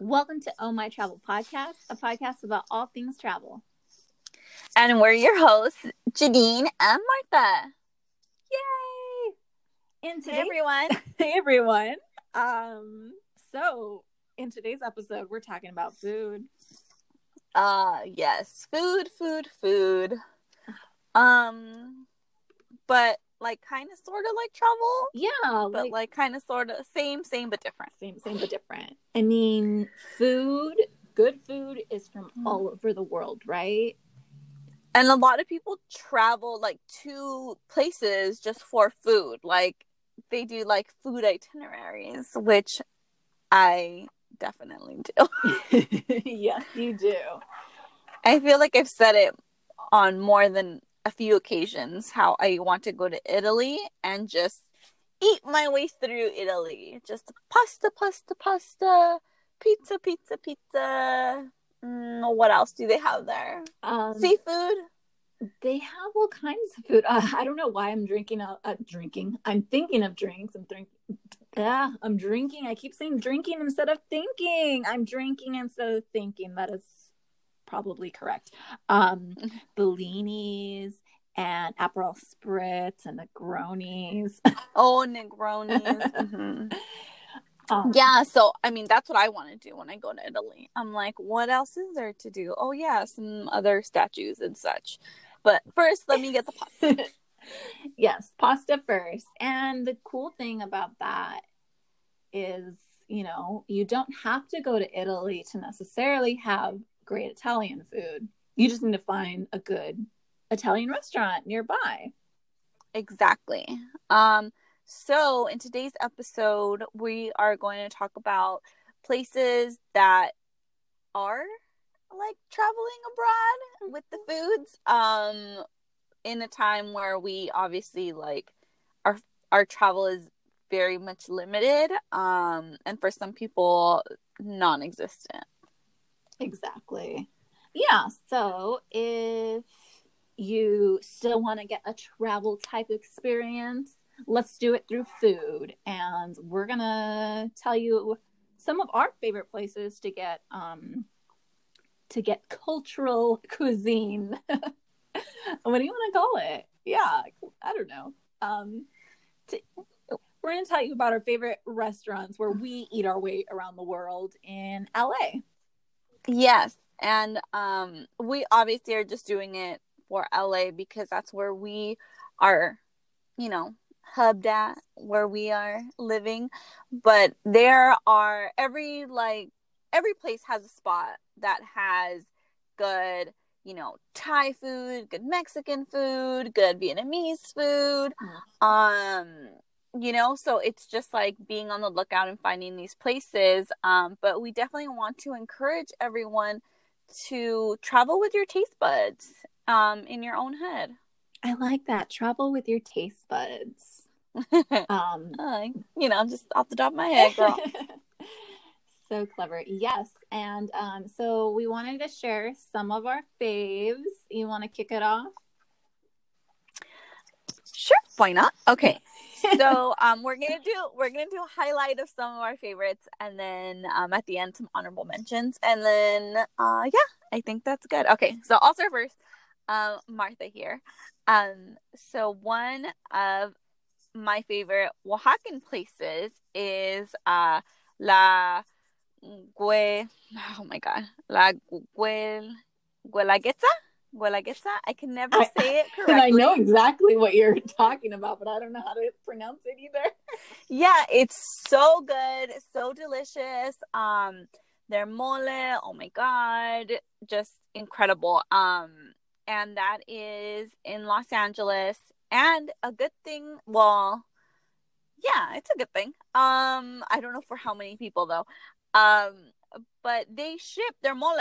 Welcome to Oh My Travel Podcast, a podcast about all things travel. And we're your hosts, Janine and Martha. Yay! In Hey today's everyone. hey everyone. Um, so in today's episode, we're talking about food. Uh yes. Food, food, food. Um but like kind of sort of like travel, Yeah, but like, like kind of sort of same, same but different. same, same but different. I mean, food, good food is from Mm. all over the world, right? And a lot of people travel like to places just for food. Like they do like food itineraries, which I definitely do. yes, you do. I feel like I've said it on more than a few occasions how I want to go to Italy and just eat my way through Italy. Just pasta, pasta, pasta, pizza, pizza, pizza. Mm, what else do they have there? Um, Seafood. They have all kinds of food. Uh, I don't know why I'm drinking. A, uh, drinking. I'm thinking of drinks. I'm drinking. Yeah, I'm drinking. I keep saying drinking instead of thinking. I'm drinking instead of thinking. That is probably correct. Um, Bellinis and Aperol Spritz and Negronis. Oh, Negronis. Mhm. Um, Yeah, so I mean, that's what I want to do when I go to Italy. I'm like, what else is there to do? Oh, yeah, some other statues and such. But first, let me get the pasta. yes, pasta first. And the cool thing about that is, you know, you don't have to go to Italy to necessarily have great Italian food. You just need to find a good Italian restaurant nearby. Exactly. Um, so in today's episode, we are going to talk about places that are like traveling abroad with the foods. Um, in a time where we obviously like our our travel is very much limited. Um, and for some people, non-existent. Exactly. Yeah. So if you still want to get a travel type experience, let's do it through food. And we're going to tell you some of our favorite places to get um to get cultural cuisine. what do you want to call it? Yeah, I don't know. Um to, we're going to tell you about our favorite restaurants where we eat our way around the world in LA. Yes, and um, we obviously are just doing it for LA because that's where we are, you know, hubbed at, where we are living. But there are every like every place has a spot that has good, you know, Thai food, good Mexican food, good Vietnamese food. Um, you know, so it's just like being on the lookout and finding these places. Um, but we definitely want to encourage everyone to travel with your taste buds um in your own head. I like that. Travel with your taste buds. Um, Uh, you know, just off the top of my head, girl. so clever. Yes. And um, so we wanted to share some of our faves. You want to kick it off? Sure, why not? Okay. So um we're gonna do we're gonna do a highlight of some of our favorites and then um at the end some honorable mentions and then uh yeah, I think that's good. Okay, so I'll start first. Um Martha here. Um so one of my favorite Oaxacan places is uh La Gue oh my god. La Guel Guelaguetza? Guelaguetza? I guess that I can never I- say it And. I know exactly what you're talking about, but I don't know how to pronounce it either. Yeah, it's so good, so delicious. Um, their mole, oh my god, just incredible. Um, and that is in Los Angeles. And a good thing, well, yeah, it's a good thing. Um, I don't know for how many people though. Um, but they ship their mole,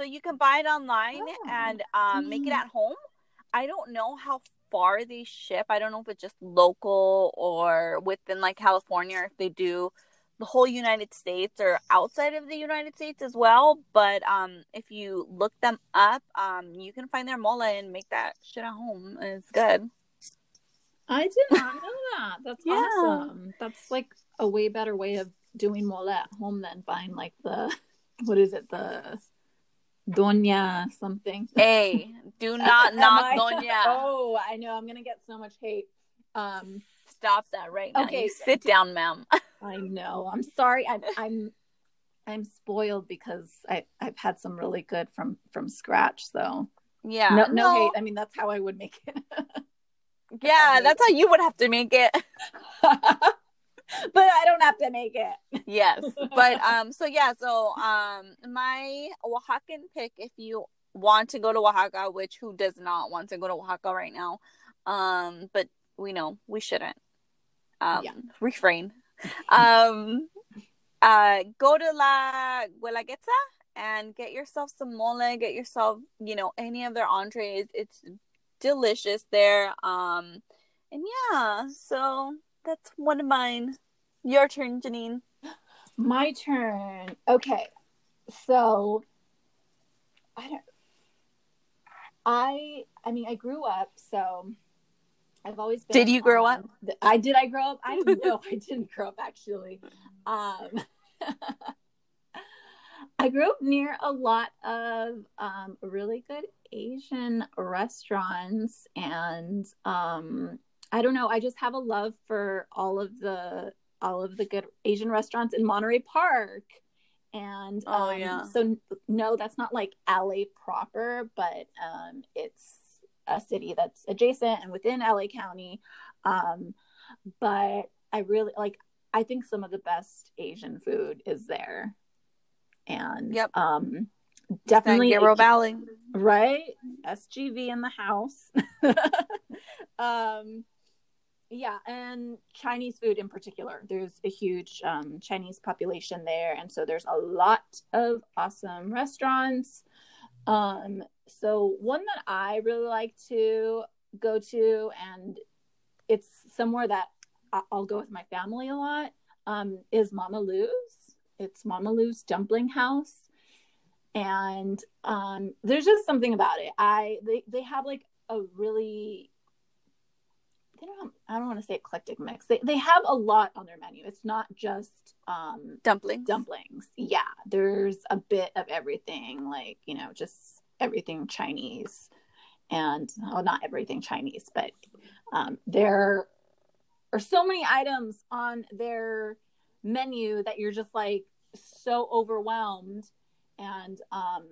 so you can buy it online Oh, and um make it at home. I don't know how far they ship. I don't know if it's just local or within like California or if they do the whole United States or outside of the United States as well. But um if you look them up, um you can find their mole and make that shit at home. It's good. I did not know that. That's Yeah. awesome. That's like a way better way of doing mole at home than buying like the what is it? The Doña something. Hey, do not knock I- Doña. Oh, I know. I'm gonna get so much hate. Um, Stop that right now. Okay. You sit down, ma'am. I know. I'm sorry. I'm I'm I'm spoiled because I I've had some really good from from scratch. So Yeah. no no hate. I mean that's how I would make it. Yeah, that's how you would have to make it. but I don't have to make it. yes. But um so yeah, so um my Oaxacan pick if you want to go to Oaxaca, which who does not want to go to Oaxaca right now? Um but we know we shouldn't. Um Yeah. refrain. Um uh go to La Guelaguetza and get yourself some mole, get yourself, you know, any of their entrees. It's delicious there. Um and yeah, so that's one of mine. Your turn, Janine. My turn. Okay. So I don't I I mean I grew up so I've always been Did you grow on the- I did I grow up? I don't know. I didn't grow up actually. Um I grew up near a lot of um really good Asian restaurants and um I don't know, I just have a love for all of the all of the good Asian restaurants in Monterey Park. And Oh, um, yeah. so no, that's not like LA proper, but um, it's a city that's adjacent and within LA County. Um, but I really like. I think some of the best Asian food is there, and Yep. um, definitely Gabriel Valley. right sgv in the house um yeah and chinese food in particular. There's a huge um, chinese population there and so there's a lot of awesome restaurants. Um so one that i really like to go to and it's somewhere that i'll go with my family a lot um is mama lu's. It's mama lu's dumpling house. And um there's just something about it. I they they have like a really they don't have, i don't want to say eclectic mix. They, they have a lot on their menu. It's not just um Dumplings. dumplings. Yeah there's a bit of everything like you know just everything chinese and well not everything chinese but um there are so many items on their menu that you're just like so overwhelmed and um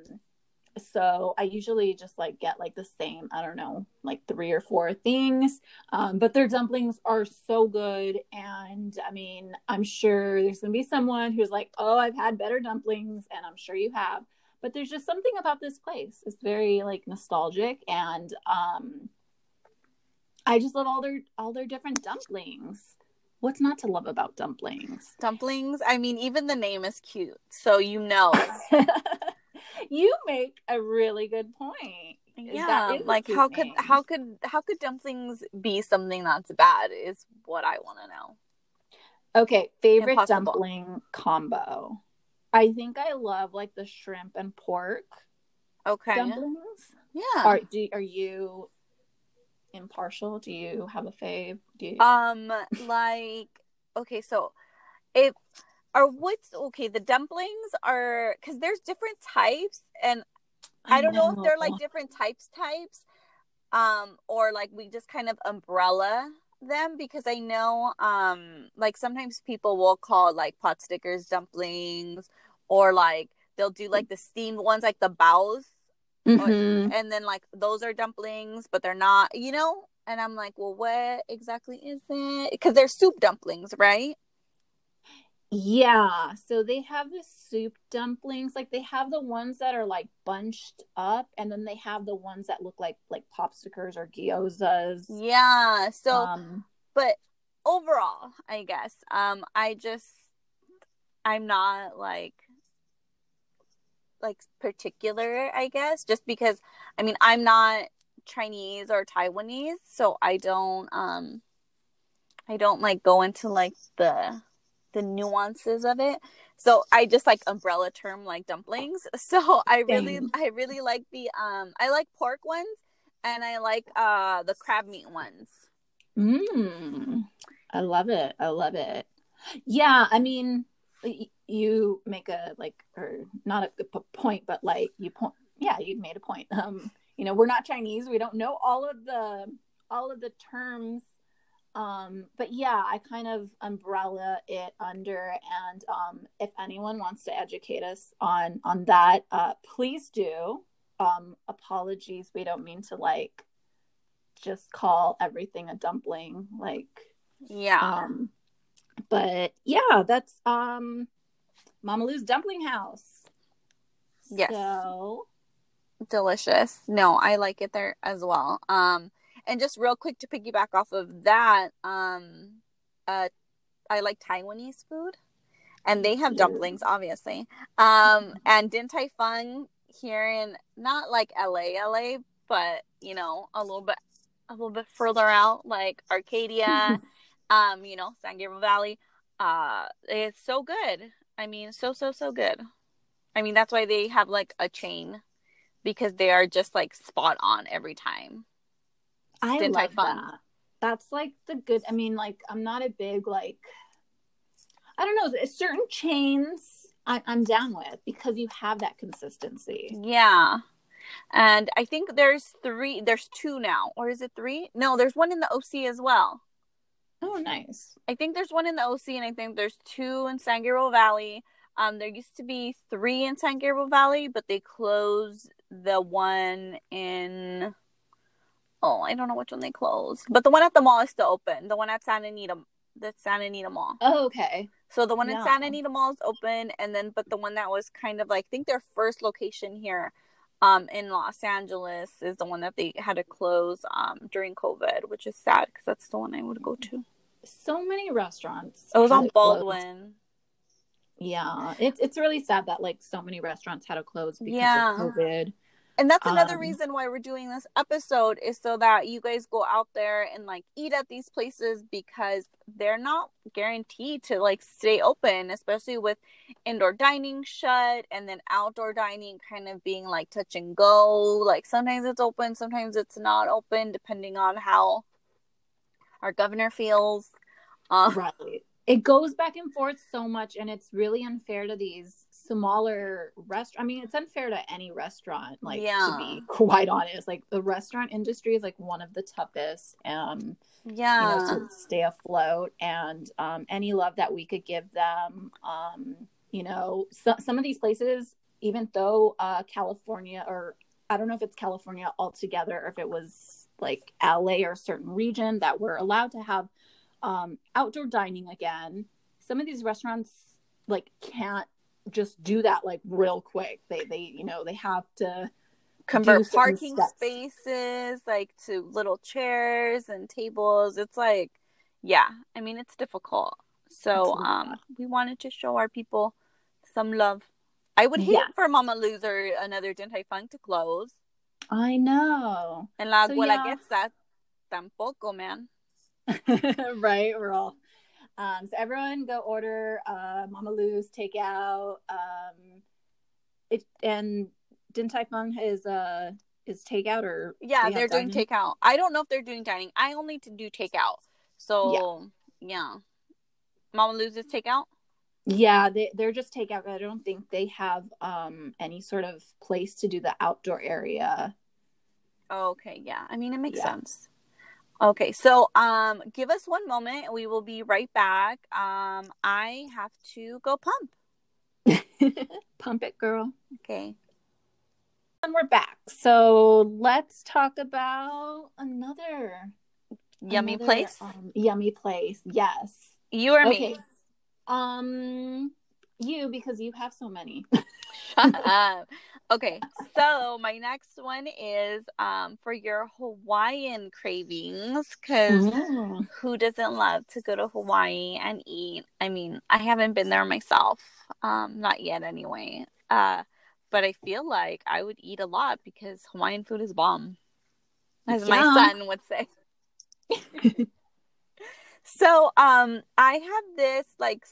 so i usually just like get like the same i don't know like three or four things. Um but their dumplings are so good. And i mean i'm sure there's gonna be someone who's like oh i've had better dumplings and i'm sure you have. But there's just something about this place. It's very like nostalgic. And um i just love all their all their different dumplings. What's not to love about dumplings? Dumplings. I mean, even the name is cute, so you know. you make a really good point. yeah, That is a like how could name. how could how could dumplings be something that's bad? Is what I want to know. Okay, favorite Impossible. dumpling combo. I think I love like the shrimp and pork Okay. dumplings. Yeah. Are do are you impartial? Do you have a fave? Do you... Um, like okay, so if are what's okay, the dumplings are because there's different types, and I don't know if they're like different types types, um, or like we just kind of umbrella them because I know um like sometimes people will call like pot stickers dumplings or like they'll do like the steamed ones like the bows Mhm. and then like those are dumplings but they're not you know? And i'm like well what exactly is it? Because they're soup dumplings right Yeah, so they have the soup dumplings. Like they have the ones that are like bunched up, and then they have the ones that look like like popsicles or gyozas. yeah so um, but overall i guess um i just i'm not like like particular i guess just because i mean i'm not chinese or taiwanese so i don't um i don't like go into like the the nuances of it so i just like umbrella term like dumplings so i really Same. i really like the um i like pork ones and i like uh the crab meat ones mm, I love it. I love it. Yeah, I mean, you make a like, or not a point, but like you point, yeah, you made a point. Um, you know, we're not Chinese. We don't know all of the all of the terms. Um, but yeah, I kind of umbrella it under, and um, if anyone wants to educate us on on that, uh, please do. Um, apologies, we don't mean to like just call everything a dumpling, like Yeah. um, but yeah, that's um, Mama Lu's Dumpling House. Yes. So delicious. No, I like it there as well. Um, and just real quick to piggyback off of that, um, uh, I like Taiwanese food, and they have dumplings, obviously. Um, and Din Tai Fung here in not like LA, LA, but you know, a little bit, a little bit further out, like Arcadia, um, you know, San Gabriel Valley. Uh, it's so good. I mean, so so so good. I mean, that's why they have like a chain because they are just like spot on every time. I Din Tai love that. That's like the good. I mean, like I'm not a big like. I don't know. Certain chains I, I'm down with because you have that consistency. Yeah. And I think there's three, there's two now, or is it three? No, there's one in the OC as well. Oh, nice. I think there's one in the OC, and I think there's two in San Gabriel Valley. Um, there used to be three in San Gabriel Valley, but they closed the one in. Oh, I don't know which one they closed, but the one at the mall is still open. The one at Santa Anita, the Santa Anita Mall. Oh, okay. So the one Yeah. Santa Anita Mall is open, and then but the one that was kind of like I think their first location here, um, in Los Angeles is the one that they had to close um during COVID, which is sad because that's the one I would go to. So many restaurants. It was on. Baldwin. Yeah, it's it's really sad that like so many restaurants had to close because Yeah. of COVID. And that's another Um, reason why we're doing this episode is so that you guys go out there and like eat at these places because they're not guaranteed to like stay open, especially with indoor dining shut and then outdoor dining kind of being like touch and go. Like sometimes it's open, sometimes it's not open, depending on how our governor feels. Um, Right. It goes back and forth so much, and it's really unfair to these smaller restaurant. I mean, it's unfair to any restaurant. Like Yeah. to be quite honest, like the restaurant industry is like one of the toughest. Um, yeah. you know, to stay afloat, and um, any love that we could give them. Um, you know, so, some of these places, even though uh, California, or I don't know if it's California altogether, or if it was like LA or a certain region that were allowed to have um, outdoor dining again. Some of these restaurants like can't just do that like real quick. They they you know they have to convert parking steps. spaces like to little chairs and tables it's like yeah i mean it's difficult so It's a um we wanted to show our people some love i would hate Yes. for mama lu's or another Din Tai Fung to close I know. and la So, abuela yeah. gets that tampoco man right, we're all. Um, so everyone go order uh, Mama Lu's takeout. Um, it and Din Tai Fung is uh is takeout or yeah they they're doing dining? takeout i don't know if they're doing dining i only to do takeout so yeah, mama loses takeout Yeah, they they're just takeout. I don't think they have um any sort of place to do the outdoor area. Okay, yeah. I mean, it makes Yeah. sense. Okay, so um give us one moment. We will be right back. Um I have to go pump. Pump it, girl. Okay. And we're back. So let's talk about another Yummy another, place. Um, yummy place. Yes. You or okay. me? Um, you because you have so many. Shut up. Okay, so my next one is um for your Hawaiian cravings because Mm. who doesn't love to go to Hawaii and eat? I mean, I haven't been there myself, um, not yet anyway. Uh, but I feel like I would eat a lot because Hawaiian food is bomb, as my son would say. so, um, I have this like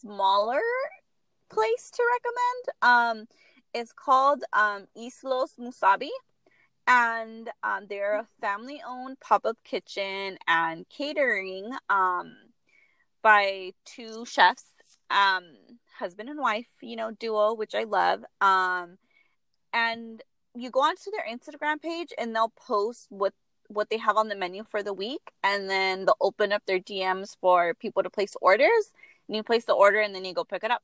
smaller place to recommend. Um, it's called um East Los Musubi and um, they're a family-owned pop-up kitchen and catering um, by two chefs, um, husband and wife, you know, duo, which I love. Um, and you go onto their Instagram page and they'll post what what they have on the menu for the week and then they'll open up their DMs for people to place orders. And you place the order and then you go pick it up.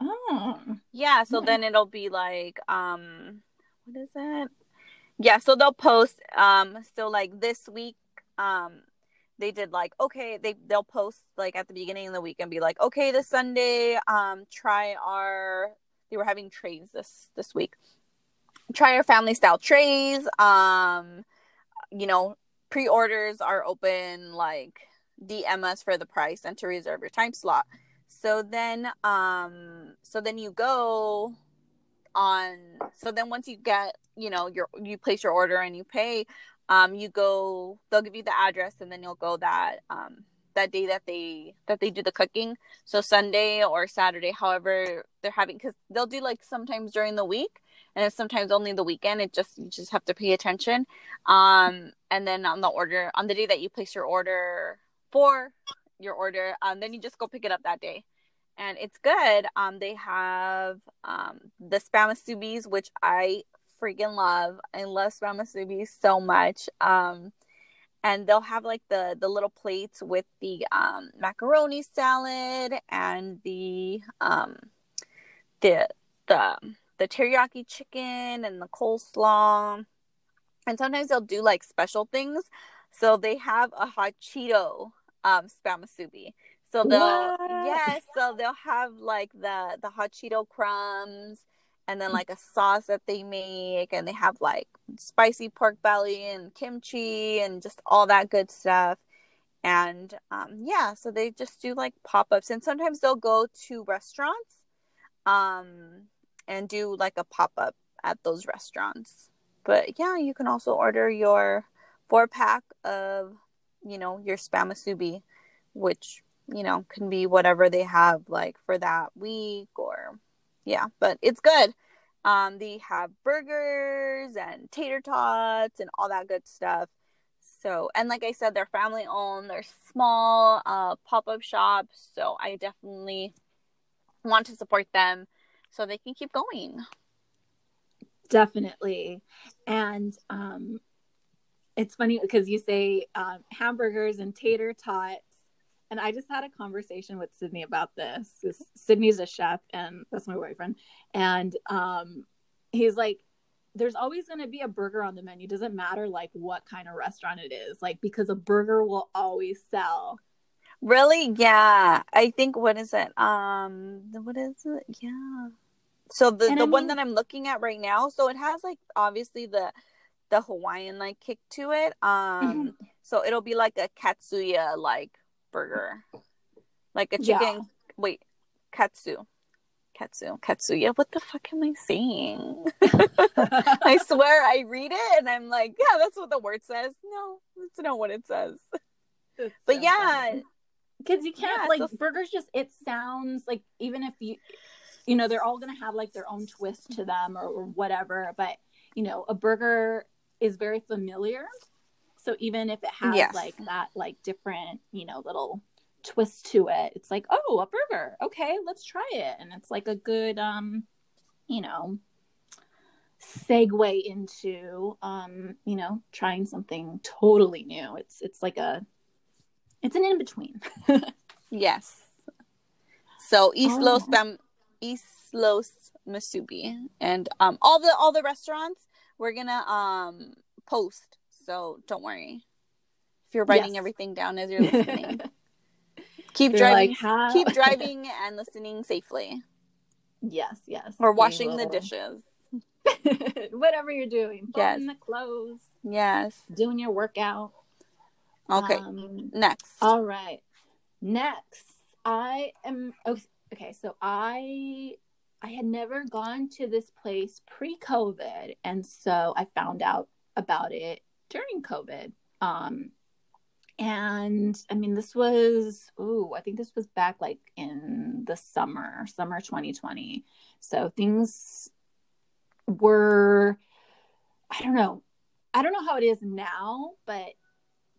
Oh. Yeah, so then it'll be like um what is it? Yeah, so they'll post um so like this week um they did like okay they they'll post like at the beginning of the week and be like okay this Sunday um try our they were having trays this this week. Try our family style trays. Um you know, pre-orders are open like DM us for the price and to reserve your time slot. So then um so then you go on so then once you get, you know, your you place your order and you pay, um you go they'll give you the address and then you'll go that um that day that they that they do the cooking. So Sunday or Saturday, however they're having cuz they'll do like sometimes during the week and sometimes only the weekend. It just you just have to pay attention. Um and then on the order on the day that you place your order for your order. Um, then you just go pick it up that day, and it's good. Um, they have um the spam musubis, which I freaking love. I love spam musubis so much. Um, and they'll have like the the little plates with the um macaroni salad and the um the the the teriyaki chicken and the coleslaw. And sometimes they'll do like special things. So they have a hot Cheeto um spam musubi. So they'll What? yes, so they'll have like the the hot Cheeto crumbs and then like a sauce that they make and they have like spicy pork belly and kimchi and just all that good stuff. And um yeah, so they just do like pop-ups and sometimes they'll go to restaurants um and do like a pop-up at those restaurants. But yeah, you can also order your four pack of you know your spam musubi which you know can be whatever they have like for that week or yeah but it's good. Um they have burgers and tater tots and all that good stuff. So and like i said they're family owned they're small uh pop-up shops so i definitely want to support them so they can keep going. Definitely. And um it's funny because you say um, hamburgers and tater tots. And I just had a conversation with Sydney about this. Sydney's a chef and that's my boyfriend. And um he's like, there's always going to be a burger on the menu. Doesn't matter like what kind of restaurant it is, like because a burger will always sell. Really? Yeah. I think what is it? Um what is it? Yeah. So the And the I one that I'm looking at right now, so it has like obviously the the Hawaiian like kick to it. Um so it'll be like a katsuya like burger. Like a Yeah. chicken wait, katsu. Katsu. Katsuya. What the fuck am I saying? I swear I read it and I'm like, yeah, that's what the word says. No, that's not what it says. But yeah, because you can't Yeah, like so- burgers just it sounds like even if you you know they're all gonna have like their own twist to them or, or whatever but you know a burger is very familiar so even if it has Yes. like that like different you know little twist to it it's like oh a burger okay let's try it and it's like a good um you know segue into um you know trying something totally new it's it's like a it's an in between Yes. So East Oh. Los Bam East Los Musubi. And um all the all the restaurants we're gonna um post. So don't worry. If you're writing Yes. everything down as you're listening. keep You're driving like, keep driving and listening safely. yes yes Or washing the dishes. whatever you're doing Yes. the clothes Yes. doing your workout Okay. Um, Next. all right next i am oh, okay so i i had never gone to this place pre-covid and so i found out about it during covid um and i mean this was ooh i think this was back like in the summer summer 2020 so things were i don't know i don't know how it is now but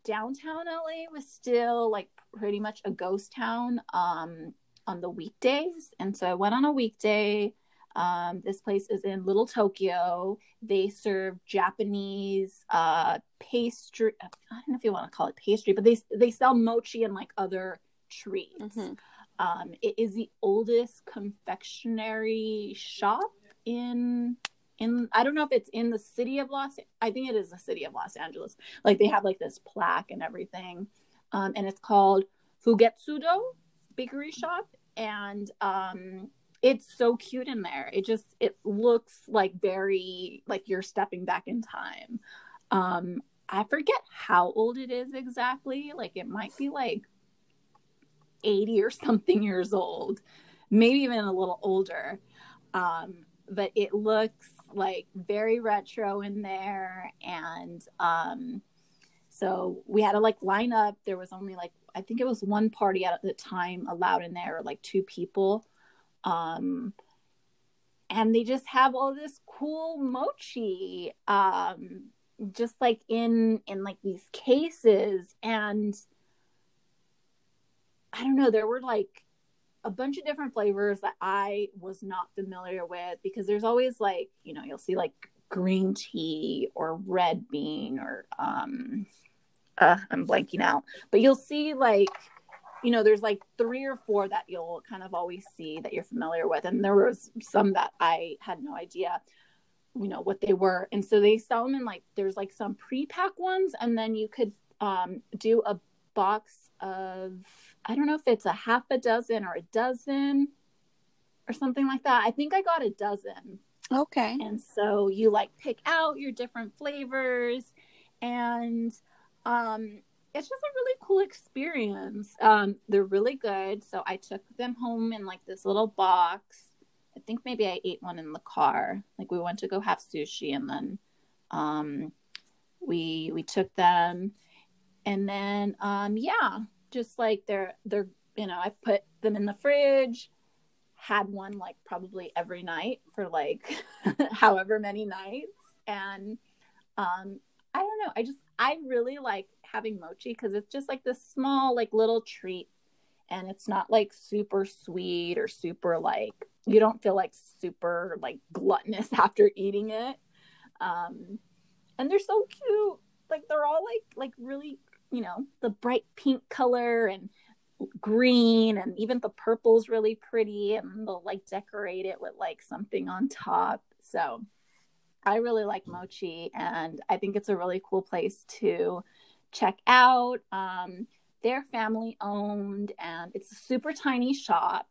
downtown LA was still like pretty much a ghost town. Um, on the weekdays. And so I went on a weekday. Um, this place is in Little Tokyo. They serve Japanese uh, pastry. I don't know if you want to call it pastry, but they they sell mochi and like other treats. Mm-hmm. Um, it is the oldest confectionery shop in in I don't know if it's in the city of Los I think it is the city of Los Angeles. Like they have like this plaque and everything. Um, and it's called Fugetsudo Bakery Shop and um it's so cute in there. It just it looks like very like you're stepping back in time. Um I forget how old it is exactly. Like it might be like 80 or something years old, maybe even a little older. Um, but it looks like very retro in there. And um, so we had to like line up. There was only like, I think it was one party at the time allowed in there, like two people. Um, and they just have all this cool mochi um, just like in in like these cases and I don't know, there were like a bunch of different flavors that I was not familiar with because there's always like, you know, you'll see like green tea or red bean or um uh, I'm blanking out. But you'll see like you know, there's like three or four that you'll kind of always see that you're familiar with. And there was some that I had no idea, you know, what they were. And so they sell them in like there's like some pre-pack ones, and then you could um do a box of I don't know if it's a half a dozen or a dozen or something like that. I think I got a dozen. Okay. And so you like pick out your different flavors and um it's just a really cool experience. Um they're really good. So I took them home in like this little box. I think maybe I ate one in the car. Like we went to go have sushi and then um we we took them and then um yeah just like they're they're you know i put them in the fridge had one like probably every night for like however many nights and um i don't know i just i really like having mochi because it's just like this small like little treat and it's not like super sweet or super like you don't feel like super like gluttonous after eating it um and they're so cute like they're all like like really you know, the bright pink color and green and even the purple's really pretty and they'll like decorate it with like something on top. So I really like Mochi and I think it's a really cool place to check out. Um, they're family owned and it's a super tiny shop.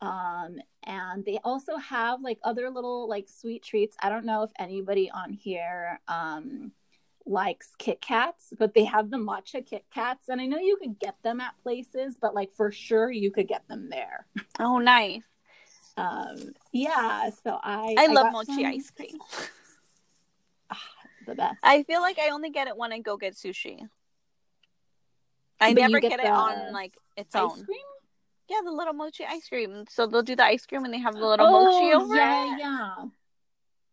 Um, and they also have like other little like sweet treats. I don't know if anybody on here um likes Kit Kats, but they have the matcha Kit Kats. And I know you could get them at places, but like for sure you could get them there. Oh, nice. Um, yeah. So I I, I love mochi some... ice cream. ah, the best. I feel like I only get it when I go get sushi. I but never get, get it on like its own. Cream? Yeah, the little mochi ice cream. So they'll do the ice cream and they have the little oh, mochi over yeah, it. Yeah,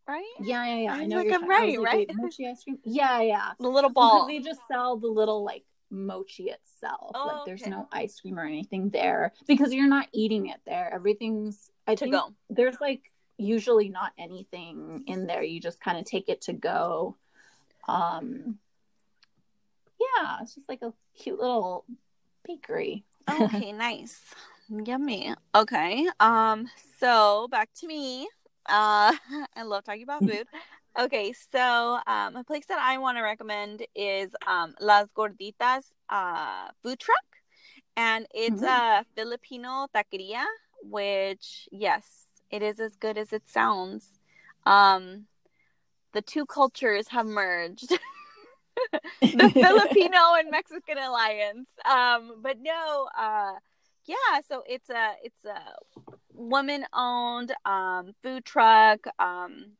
right? Yeah, yeah, yeah. I, I know like I'm right, right? mochi ice cream. Yeah, yeah. The little ball. Because they just sell the little like mochi itself. Oh, like there's okay. no ice cream or anything there because you're not eating it there. Everything's I to think go. There's like usually not anything in there. You just kind of take it to go. Um yeah, it's just like a cute little bakery. okay, nice. Yummy. Okay. Um so back to me. Uh, I love talking about food. Okay, so um, a place that I want to recommend is um, Las Gorditas uh, food truck, and it's mm-hmm. a Filipino taqueria, which yes, it is as good as it sounds. Um, the two cultures have merged. the Filipino and Mexican alliance. Um, but no, uh, yeah, so it's a it's a woman owned um, food truck um,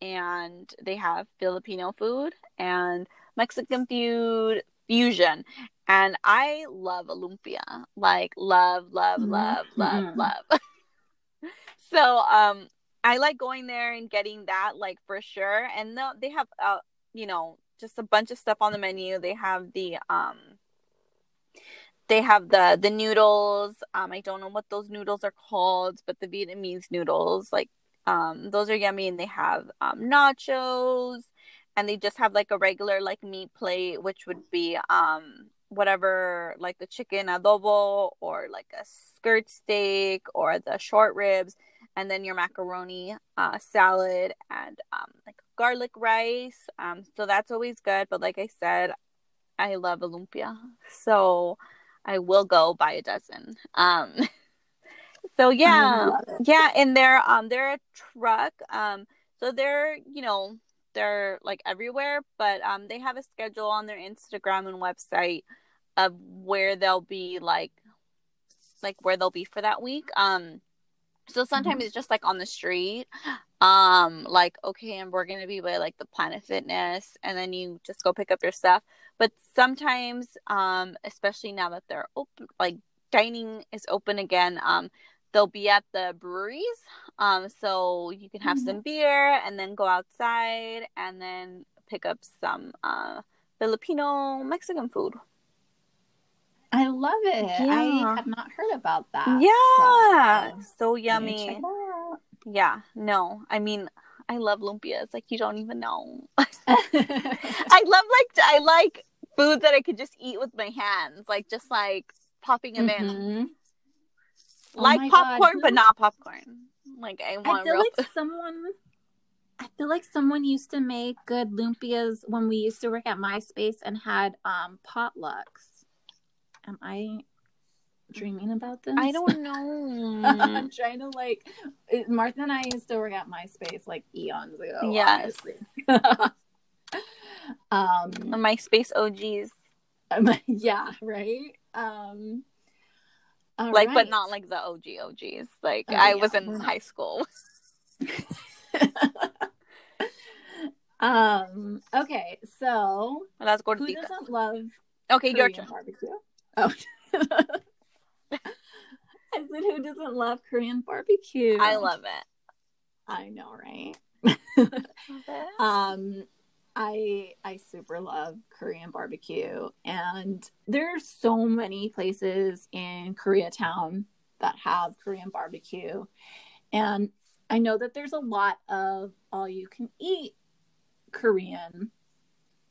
and they have Filipino food and Mexican food fusion. And I love a lumpia. Like love, love, mm-hmm. love, love, mm-hmm. love. so um I like going there and getting that like for sure. And the, they have uh you know just a bunch of stuff on the menu. They have the um they have the the noodles. Um, I don't know what those noodles are called, but the Vietnamese noodles, like um, those are yummy, and they have um, nachos, and they just have like a regular like meat plate, which would be um whatever like the chicken adobo or like a skirt steak or the short ribs and then your macaroni uh, salad and um, like garlic rice. Um, so that's always good but like i said i love a lumpia so i will go buy a dozen. Um, so yeah yeah and they're um they're a truck um so they're you know they're like everywhere but um they have a schedule on their instagram and website of where they'll be like like where they'll be for that week um so sometimes mm-hmm. it's just like on the street um like okay and we're gonna be by like the planet fitness and then you just go pick up your stuff but sometimes um especially now that they're open like dining is open again um they'll be at the breweries um so you can have mm-hmm. some beer and then go outside and then pick up some uh filipino mexican food I love it. Yeah. I have not heard about that. Yeah. So yummy. Yeah. No, I mean, I love lumpias. Like you don't even know. I love like I like food that I could just eat with my hands, like just like popping them mm-hmm. in. Oh like popcorn, God. but not popcorn. Like I want. I feel real... like someone. I feel like someone used to make good lumpias when we used to work at MySpace and had um potlucks am I dreaming about this? I don't know. I'm trying to like Martha and I used to work at MySpace like eons ago. Yes. um MySpace OGs. Um, yeah, right. Um like right. but not like the OG OGs. Like oh, I yeah. was in high school. um okay, so let's go who doesn't love Okay, Korean your turn. Barbecue? Oh. I said, who doesn't love Korean barbecue? I love it. I know, right? um, I I super love Korean barbecue, and there's so many places in Koreatown that have Korean barbecue, and I know that there's a lot of all you can eat Korean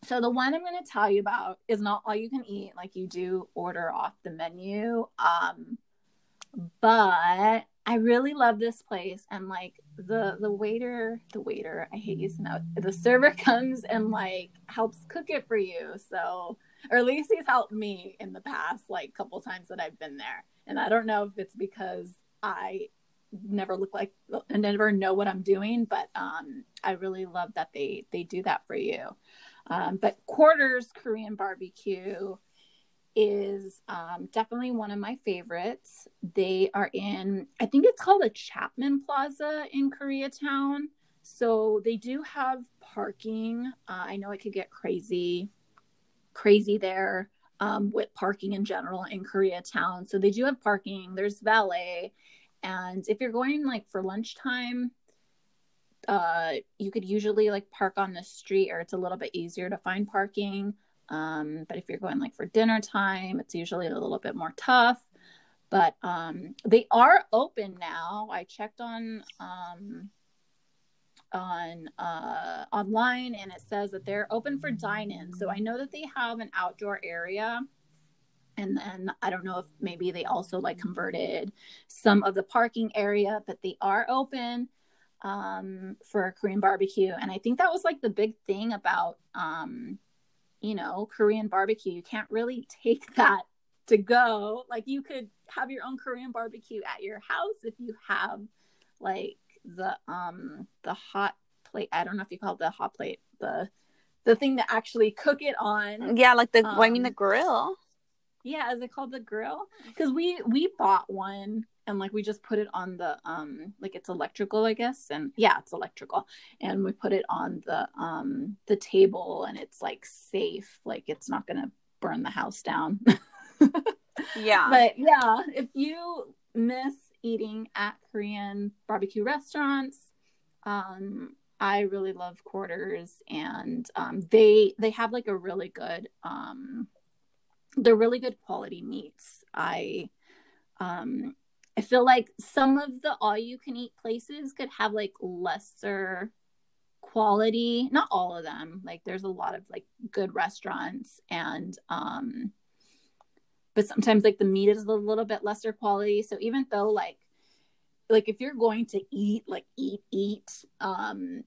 so the one I'm going to tell you about is not all you can eat. Like you do order off the menu. Um, but I really love this place, and like the the waiter, the waiter, I hate using that. The server comes and like helps cook it for you. So, or at least he's helped me in the past, like couple times that I've been there. And I don't know if it's because I never look like I never know what I'm doing, but um, I really love that they they do that for you. Um, but Quarters Korean barbecue is um, definitely one of my favorites. They are in, I think it's called a Chapman Plaza in Koreatown. So they do have parking. Uh, I know it could get crazy, crazy there um, with parking in general in Koreatown. So they do have parking. There's valet, and if you're going like for lunchtime, uh, you could usually like park on the street or it's a little bit easier to find parking. Um, but if you're going like for dinner time, it's usually a little bit more tough. But um, they are open now. I checked on um, on uh, online and it says that they're open for dine-in. So I know that they have an outdoor area. And then I don't know if maybe they also like converted some of the parking area, but they are open um, for Korean barbecue. And I think that was like the big thing about, um, you know, Korean barbecue. You can't really take that to go. Like you could have your own Korean barbecue at your house if you have like the um the hot plate. I don't know if you call it the hot plate, the the thing to actually cook it on. Yeah, like the um, I mean the um, grill. Yeah, is it called the grill? Because we we bought one and like we just put it on the um like it's electrical i guess and yeah it's electrical. And we put it on the um the table and it's like safe like it's not gonna burn the house down. Yeah. But yeah if you miss eating at korean barbecue restaurants um i really love quarters and um they they have like a really good um they're really good quality meats. I um I feel like some of the all you can eat places could have like lesser quality, not all of them. Like there's a lot of like good restaurants and um but sometimes like the meat is a little bit lesser quality. So even though like like if you're going to eat like eat eat um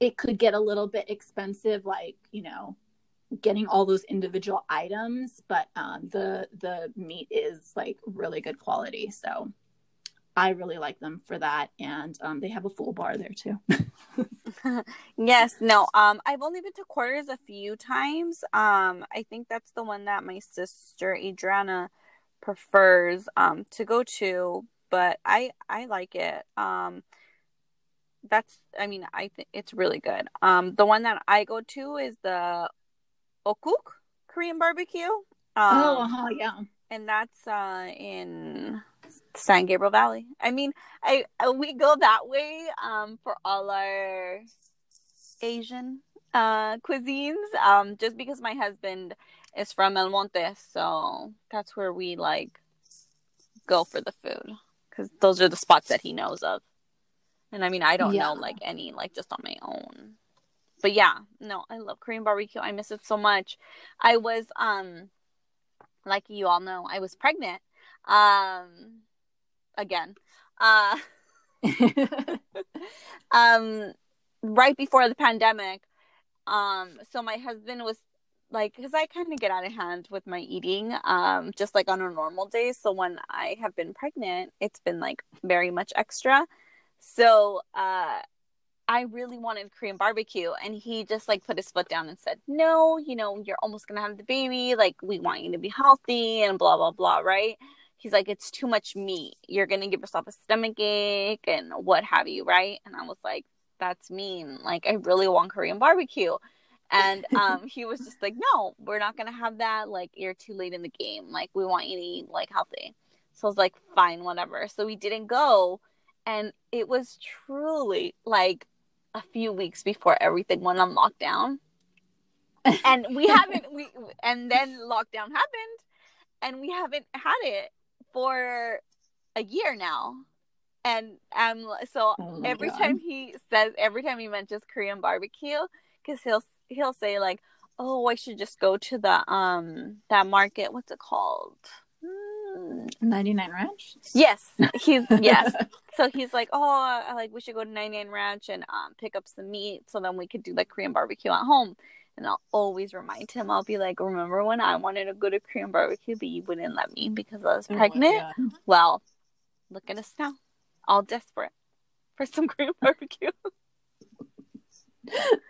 it could get a little bit expensive like you know getting all those individual items but um the the meat is like really good quality so i really like them for that and um they have a full bar there too yes no um i've only been to quarters a few times um i think that's the one that my sister adriana prefers um to go to but I I like it. Um, that's I mean I think it's really good. Um, the one that I go to is the Okuk Korean barbecue. Um, oh, uh-huh, yeah, and that's uh in San Gabriel Valley. I mean, I uh, we go that way um for all our Asian uh cuisines um just because my husband is from El Monte, so that's where we like go for the food because those are the spots that he knows of. And I mean, I don't yeah. know like any like just on my own. But yeah, no, I love Korean barbecue. I miss it so much. I was um like you all know, I was pregnant. Um again. Uh um right before the pandemic. Um so my husband was like because i kind of get out of hand with my eating um just like on a normal day so when i have been pregnant it's been like very much extra so uh i really wanted korean barbecue and he just like put his foot down and said no you know you're almost gonna have the baby like we want you to be healthy and blah blah blah right he's like it's too much meat you're gonna give yourself a stomach ache and what have you right and i was like that's mean like i really want korean barbecue and um, he was just like, "No, we're not gonna have that. Like, you're too late in the game. Like, we want you to eat like healthy." So I was like, "Fine, whatever." So we didn't go, and it was truly like a few weeks before everything went on lockdown, and we haven't we and then lockdown happened, and we haven't had it for a year now. And um, so oh every God. time he says, every time he mentions Korean barbecue, because he'll he'll say like, "Oh, I should just go to the um that market. What's it called?" Hmm. 99 Ranch? Yes. He's yes. so he's like, "Oh, I like we should go to 99 Ranch and um pick up some meat so then we could do like Korean barbecue at home." And I'll always remind him. I'll be like, "Remember when I wanted to go to Korean barbecue but you wouldn't let me because I was oh pregnant?" Oh well, look at us now. All desperate for some Korean barbecue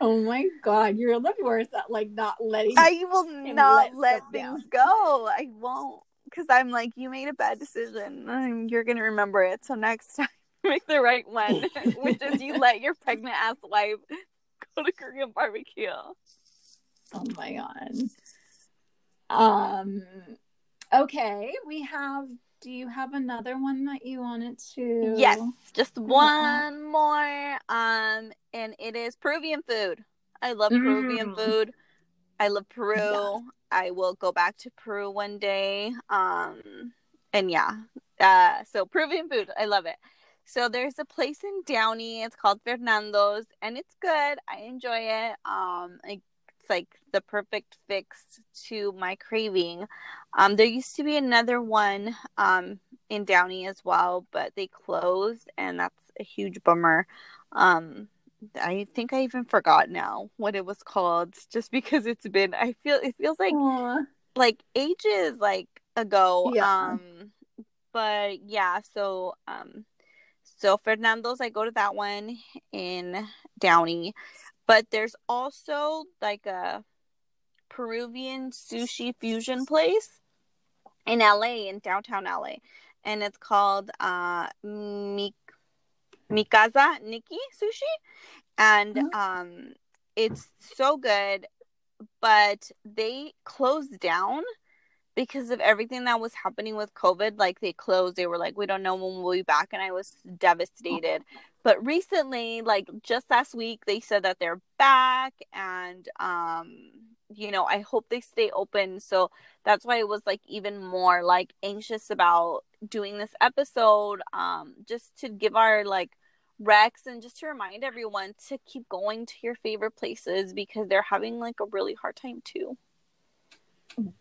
oh my god, you're the worst at like not letting. I will not let, let things down. go. I won't because I'm like, you made a bad decision, and you're gonna remember it. So next time, make the right one, which is you let your pregnant ass wife go to Korean barbecue. Oh my god. Um. Okay, we have do you have another one that you wanted to yes just one more um and it is peruvian food i love peruvian mm. food i love peru. I will go back to peru one day um and yeah uh so peruvian food i love it so there's a place in downey it's called fernando's and it's good i enjoy it um it's like the perfect fix to my craving. Um, there used to be another one um, in Downey as well, but they closed, and that's a huge bummer. Um, I think I even forgot now what it was called, just because it's been. I feel it feels like Aww. like ages like ago. Yeah. Um, but yeah, so um, so Fernando's, I go to that one in Downey. But there's also like a Peruvian sushi fusion place in LA, in downtown LA. And it's called uh, Mik- Mikasa Nikki Sushi. And mm-hmm. um, it's so good, but they closed down because of everything that was happening with COVID. Like they closed, they were like, we don't know when we'll be back. And I was devastated. But recently, like just last week, they said that they're back and um you know, I hope they stay open. So that's why I was like even more like anxious about doing this episode. Um, just to give our like Rex and just to remind everyone to keep going to your favorite places because they're having like a really hard time too.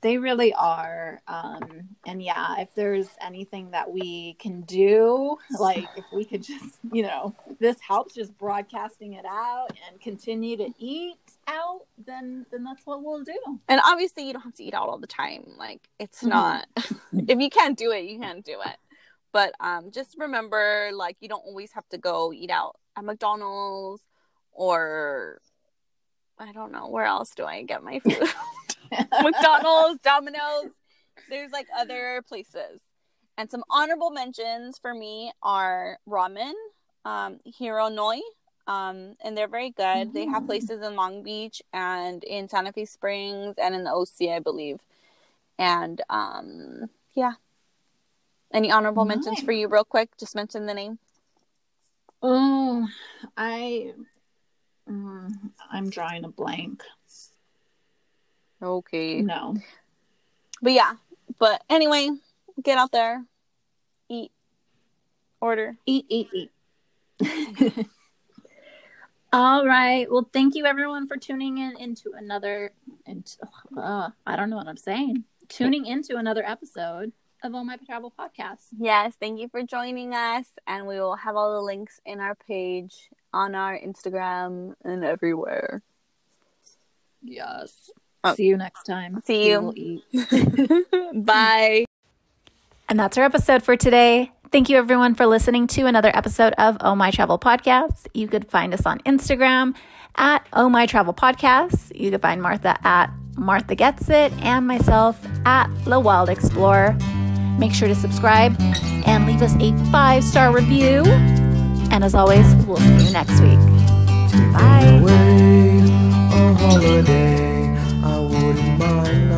They really are. Um, and yeah, if there's anything that we can do, like if we could just, you know, this helps just broadcasting it out and continue to eat out, then then that's what we'll do. And obviously you don't have to eat out all the time. Like it's mm-hmm. not if you can't do it, you can't do it. But um just remember like you don't always have to go eat out at McDonald's or I don't know, where else do I get my food? McDonald's, Domino's. There's like other places. And some honorable mentions for me are ramen, um, Hironori, um, and they're very good. Mm-hmm. They have mm. places in Long Beach and in Santa Fe Springs and in the OC, I believe. And um, yeah. Any honorable nice. mentions for you, real quick? Just mention the name. Oh, I, mm, I'm drawing a blank. Okay. No. But yeah. But anyway, get out there, eat, order, eat, eat, eat. All right. Well, thank you everyone for tuning in into another. Into, uh, I don't know what I'm saying. Tuning into another episode of All My Travel Podcast. Yes, thank you for joining us, and we will have all the links in our page on our Instagram and everywhere. Yes. Oh. See you next time. See you. Bye. And that's our episode for today. Thank you, everyone, for listening to another episode of Oh My Travel Podcast. You could find us on Instagram at Oh My Travel Podcast. You could find Martha at Martha Gets It and myself at The Wild Explorer. Make sure to subscribe and leave us a five star review. And as always, we'll see you next week. Bye my